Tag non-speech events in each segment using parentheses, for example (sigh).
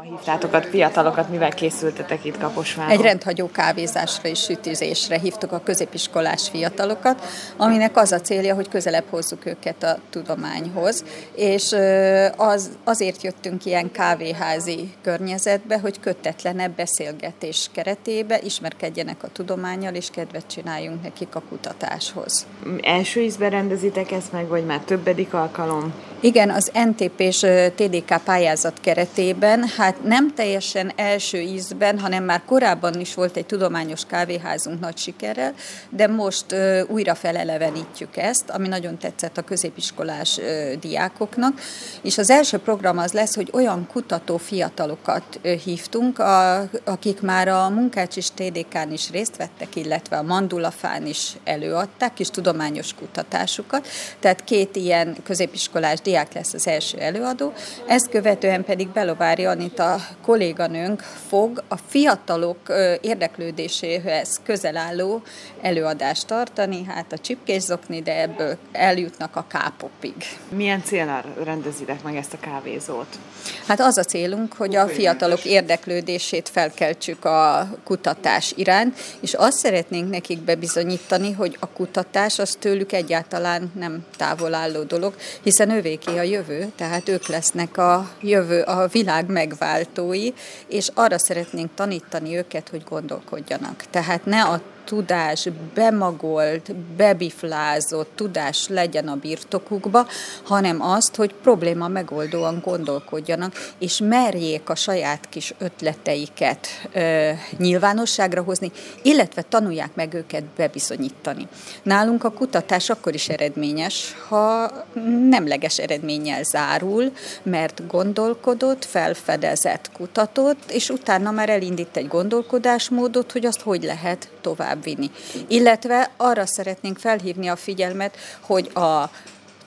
Hívtátok a fiatalokat, mivel készültetek itt Kaposváron? Egy rendhagyó kávézásra és sütőzésre hívtuk a középiskolás fiatalokat, aminek az a célja, hogy közelebb hozzuk őket a tudományhoz, és az, azért jöttünk ilyen kávéházi környezetbe, hogy kötetlenebb beszélgetés keretébe ismerkedjenek a tudományjal, és kedvet csináljunk nekik a kutatáshoz. Első ízben rendezitek ezt meg, vagy már többedik alkalom? Igen, az NTP-s TDK pályázat keretében, hát nem teljesen első ízben, hanem már korábban is volt egy tudományos kávéházunk nagy sikerrel, de most újra felelevenítjük ezt, ami nagyon tetszett a középiskolás diákoknak, és az első program az lesz, hogy olyan kutató fiatalokat hívtunk, akik már a Munkácsis TDK-n is részt vettek, illetve a Mandulafán is előadták, és tudományos kutatásukat, tehát két ilyen középiskolás diák lesz az első előadó, ezt követően pedig Belovári Anita kolléganőnk fog a fiatalok érdeklődéséhez közel álló előadást tartani, hát a csipkészokni, de ebből eljutnak a kápopig. Milyen célra rendezitek meg ezt a kávézót? Hát az a célunk, hogy a fiatalok érdeklődését felkeltsük a kutatás iránt, és azt szeretnénk nekik bebizonyítani, hogy a kutatás az tőlük egyáltalán nem távol álló dolog, hiszen ővéké a jövő, tehát ők lesznek a jövő, a világ megváltói, és arra szeretnénk tanítani őket, hogy gondolkodjanak. Tehát ne a tudás, bemagolt, bebiflázott tudás legyen a birtokukba, hanem azt, hogy probléma megoldóan gondolkodjanak, és merjék a saját kis ötleteiket ö, nyilvánosságra hozni, illetve tanulják meg őket bebizonyítani. Nálunk a kutatás akkor is eredményes, ha nemleges eredménnyel zárul, mert gondolkodott, felfedezett, kutatott, és utána már elindít egy gondolkodásmódot, hogy azt hogy lehet tovább továbbvinni. Illetve arra szeretnénk felhívni a figyelmet, hogy a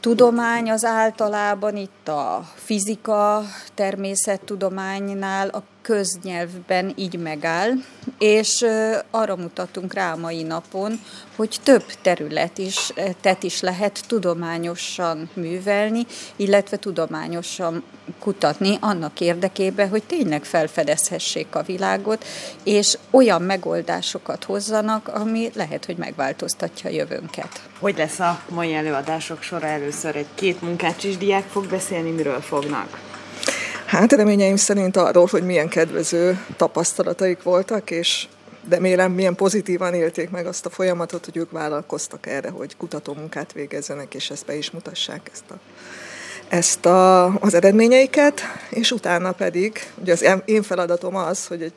tudomány az általában itt a fizika, természettudománynál a köznyelvben így megáll, és arra mutatunk rá a mai napon, hogy több terület is, tet is lehet tudományosan művelni, illetve tudományosan kutatni annak érdekében, hogy tényleg felfedezhessék a világot, és olyan megoldásokat hozzanak, ami lehet, hogy megváltoztatja a jövőnket. Hogy lesz a mai előadások sora először? Egy két munkácsis diák fog beszélni, miről fognak? Hát reményeim szerint arról, hogy milyen kedvező tapasztalataik voltak, és remélem milyen pozitívan élték meg azt a folyamatot, hogy ők vállalkoztak erre, hogy kutatómunkát végezzenek, és ezt be is mutassák ezt a ezt a, az eredményeiket, és utána pedig, ugye az én feladatom az, hogy, egy,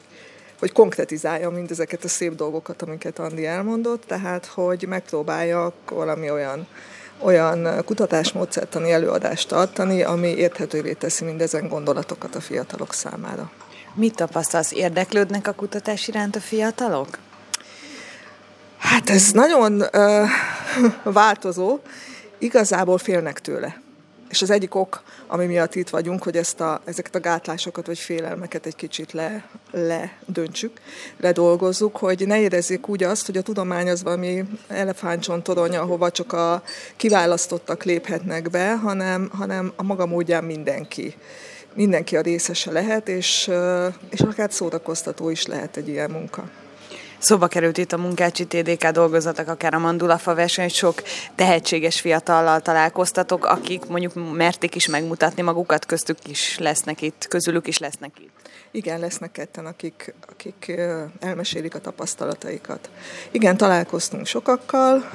hogy konkretizáljam mindezeket a szép dolgokat, amiket Andi elmondott, tehát hogy megpróbáljak valami olyan olyan kutatásmódszertani előadást tartani, ami érthetővé teszi mindezen gondolatokat a fiatalok számára. Mit tapasztalsz? Érdeklődnek a kutatás iránt a fiatalok? Hát ez nagyon uh, (laughs) változó. Igazából félnek tőle. És az egyik ok, ami miatt itt vagyunk, hogy ezt a, ezeket a gátlásokat vagy félelmeket egy kicsit le, ledöntsük, ledolgozzuk, hogy ne érezzék úgy azt, hogy a tudomány az valami elefántcsontorony, ahova csak a kiválasztottak léphetnek be, hanem, hanem a maga módján mindenki mindenki a részese lehet, és, és akár szórakoztató is lehet egy ilyen munka. Szóba került itt a Munkácsi TDK dolgozatok, akár a Mandulafa verseny, hogy sok tehetséges fiatallal találkoztatok, akik mondjuk merték is megmutatni magukat, köztük is lesznek itt, közülük is lesznek itt. Igen, lesznek ketten, akik, akik elmesélik a tapasztalataikat. Igen, találkoztunk sokakkal,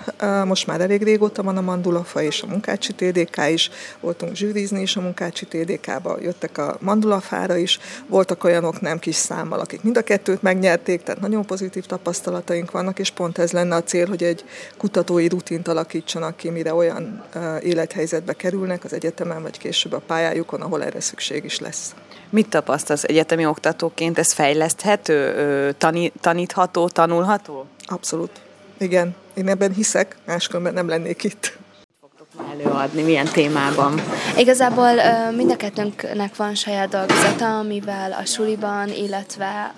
most már elég régóta van a Mandulafa és a Munkácsi TDK is, voltunk zsűrizni is a Munkácsi TDK-ba, jöttek a Mandulafára is, voltak olyanok nem kis számmal, akik mind a kettőt megnyerték, tehát nagyon pozitív tapasztalataink vannak, és pont ez lenne a cél, hogy egy kutatói rutint alakítsanak ki, mire olyan élethelyzetbe kerülnek az egyetemen, vagy később a pályájukon, ahol erre szükség is lesz. Mit tapasztalsz egyetemi oktatóként? Ez fejleszthető, tanítható, tanulható? Abszolút. Igen, én ebben hiszek, máskülönben nem lennék itt előadni, milyen témában? Igazából mind a kettőnknek van saját dolgozata, amivel a suliban, illetve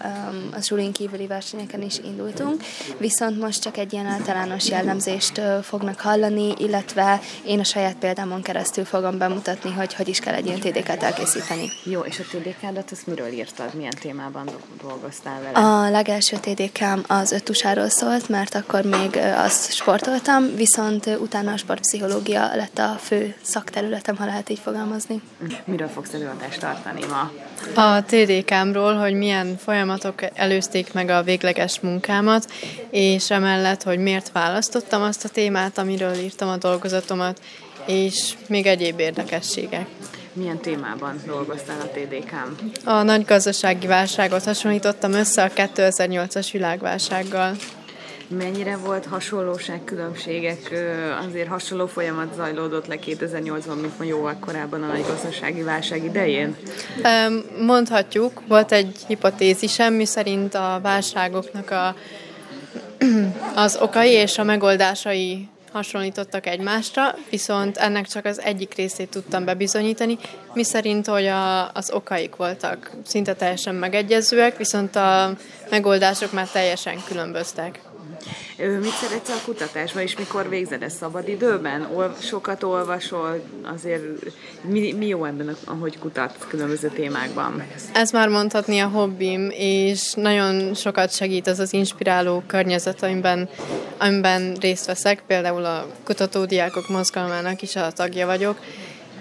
a sulin kívüli versenyeken is indultunk, viszont most csak egy ilyen általános jellemzést fognak hallani, illetve én a saját példámon keresztül fogom bemutatni, hogy hogy is kell egy ilyen TDK-t elkészíteni. Jó, és a TDK-dat azt miről írtad? Milyen témában dolgoztál vele? A legelső TDK-m az öttusáról szólt, mert akkor még azt sportoltam, viszont utána a sportpszichológia lett a fő szakterületem, ha lehet így fogalmazni. Miről fogsz előadást tartani ma? A TDK-mról, hogy milyen folyamatok előzték meg a végleges munkámat, és emellett, hogy miért választottam azt a témát, amiről írtam a dolgozatomat, és még egyéb érdekességek. Milyen témában dolgoztál a TDK-n? A nagy gazdasági válságot hasonlítottam össze a 2008-as világválsággal. Mennyire volt hasonlóság, különbségek? Azért hasonló folyamat zajlódott le 2008-ban, mint ma jóval korábban a nagy gazdasági válság idején? Mondhatjuk, volt egy hipotézisem, mi szerint a válságoknak a, (clears throat) az okai és a megoldásai hasonlítottak egymásra, viszont ennek csak az egyik részét tudtam bebizonyítani, mi szerint, hogy a, az okaik voltak szinte teljesen megegyezőek, viszont a megoldások már teljesen különböztek. Mit szeretsz a kutatásban, és mikor végzed ezt szabadidőben? Ol, sokat olvasol, azért mi, mi jó ebben, ahogy kutat különböző témákban? Ez már mondhatni a hobbim, és nagyon sokat segít az az inspiráló környezet, amiben, amiben részt veszek, például a kutatódiákok mozgalmának is a tagja vagyok,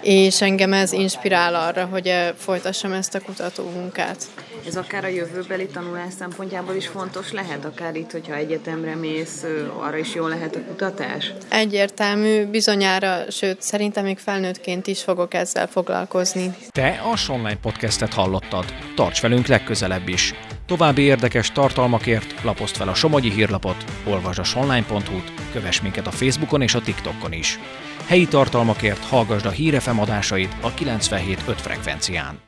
és engem ez inspirál arra, hogy folytassam ezt a kutató munkát. Ez akár a jövőbeli tanulás szempontjából is fontos lehet, akár itt, hogyha egyetemre mész, arra is jó lehet a kutatás? Egyértelmű, bizonyára, sőt, szerintem még felnőttként is fogok ezzel foglalkozni. Te a Online Podcastet hallottad. Tarts velünk legközelebb is. További érdekes tartalmakért lapozd fel a Somogyi hírlapot, olvasd a sonline.hu-t, kövess minket a Facebookon és a TikTokon is. Helyi tartalmakért hallgasd a Hírefem a 97.5 frekvencián.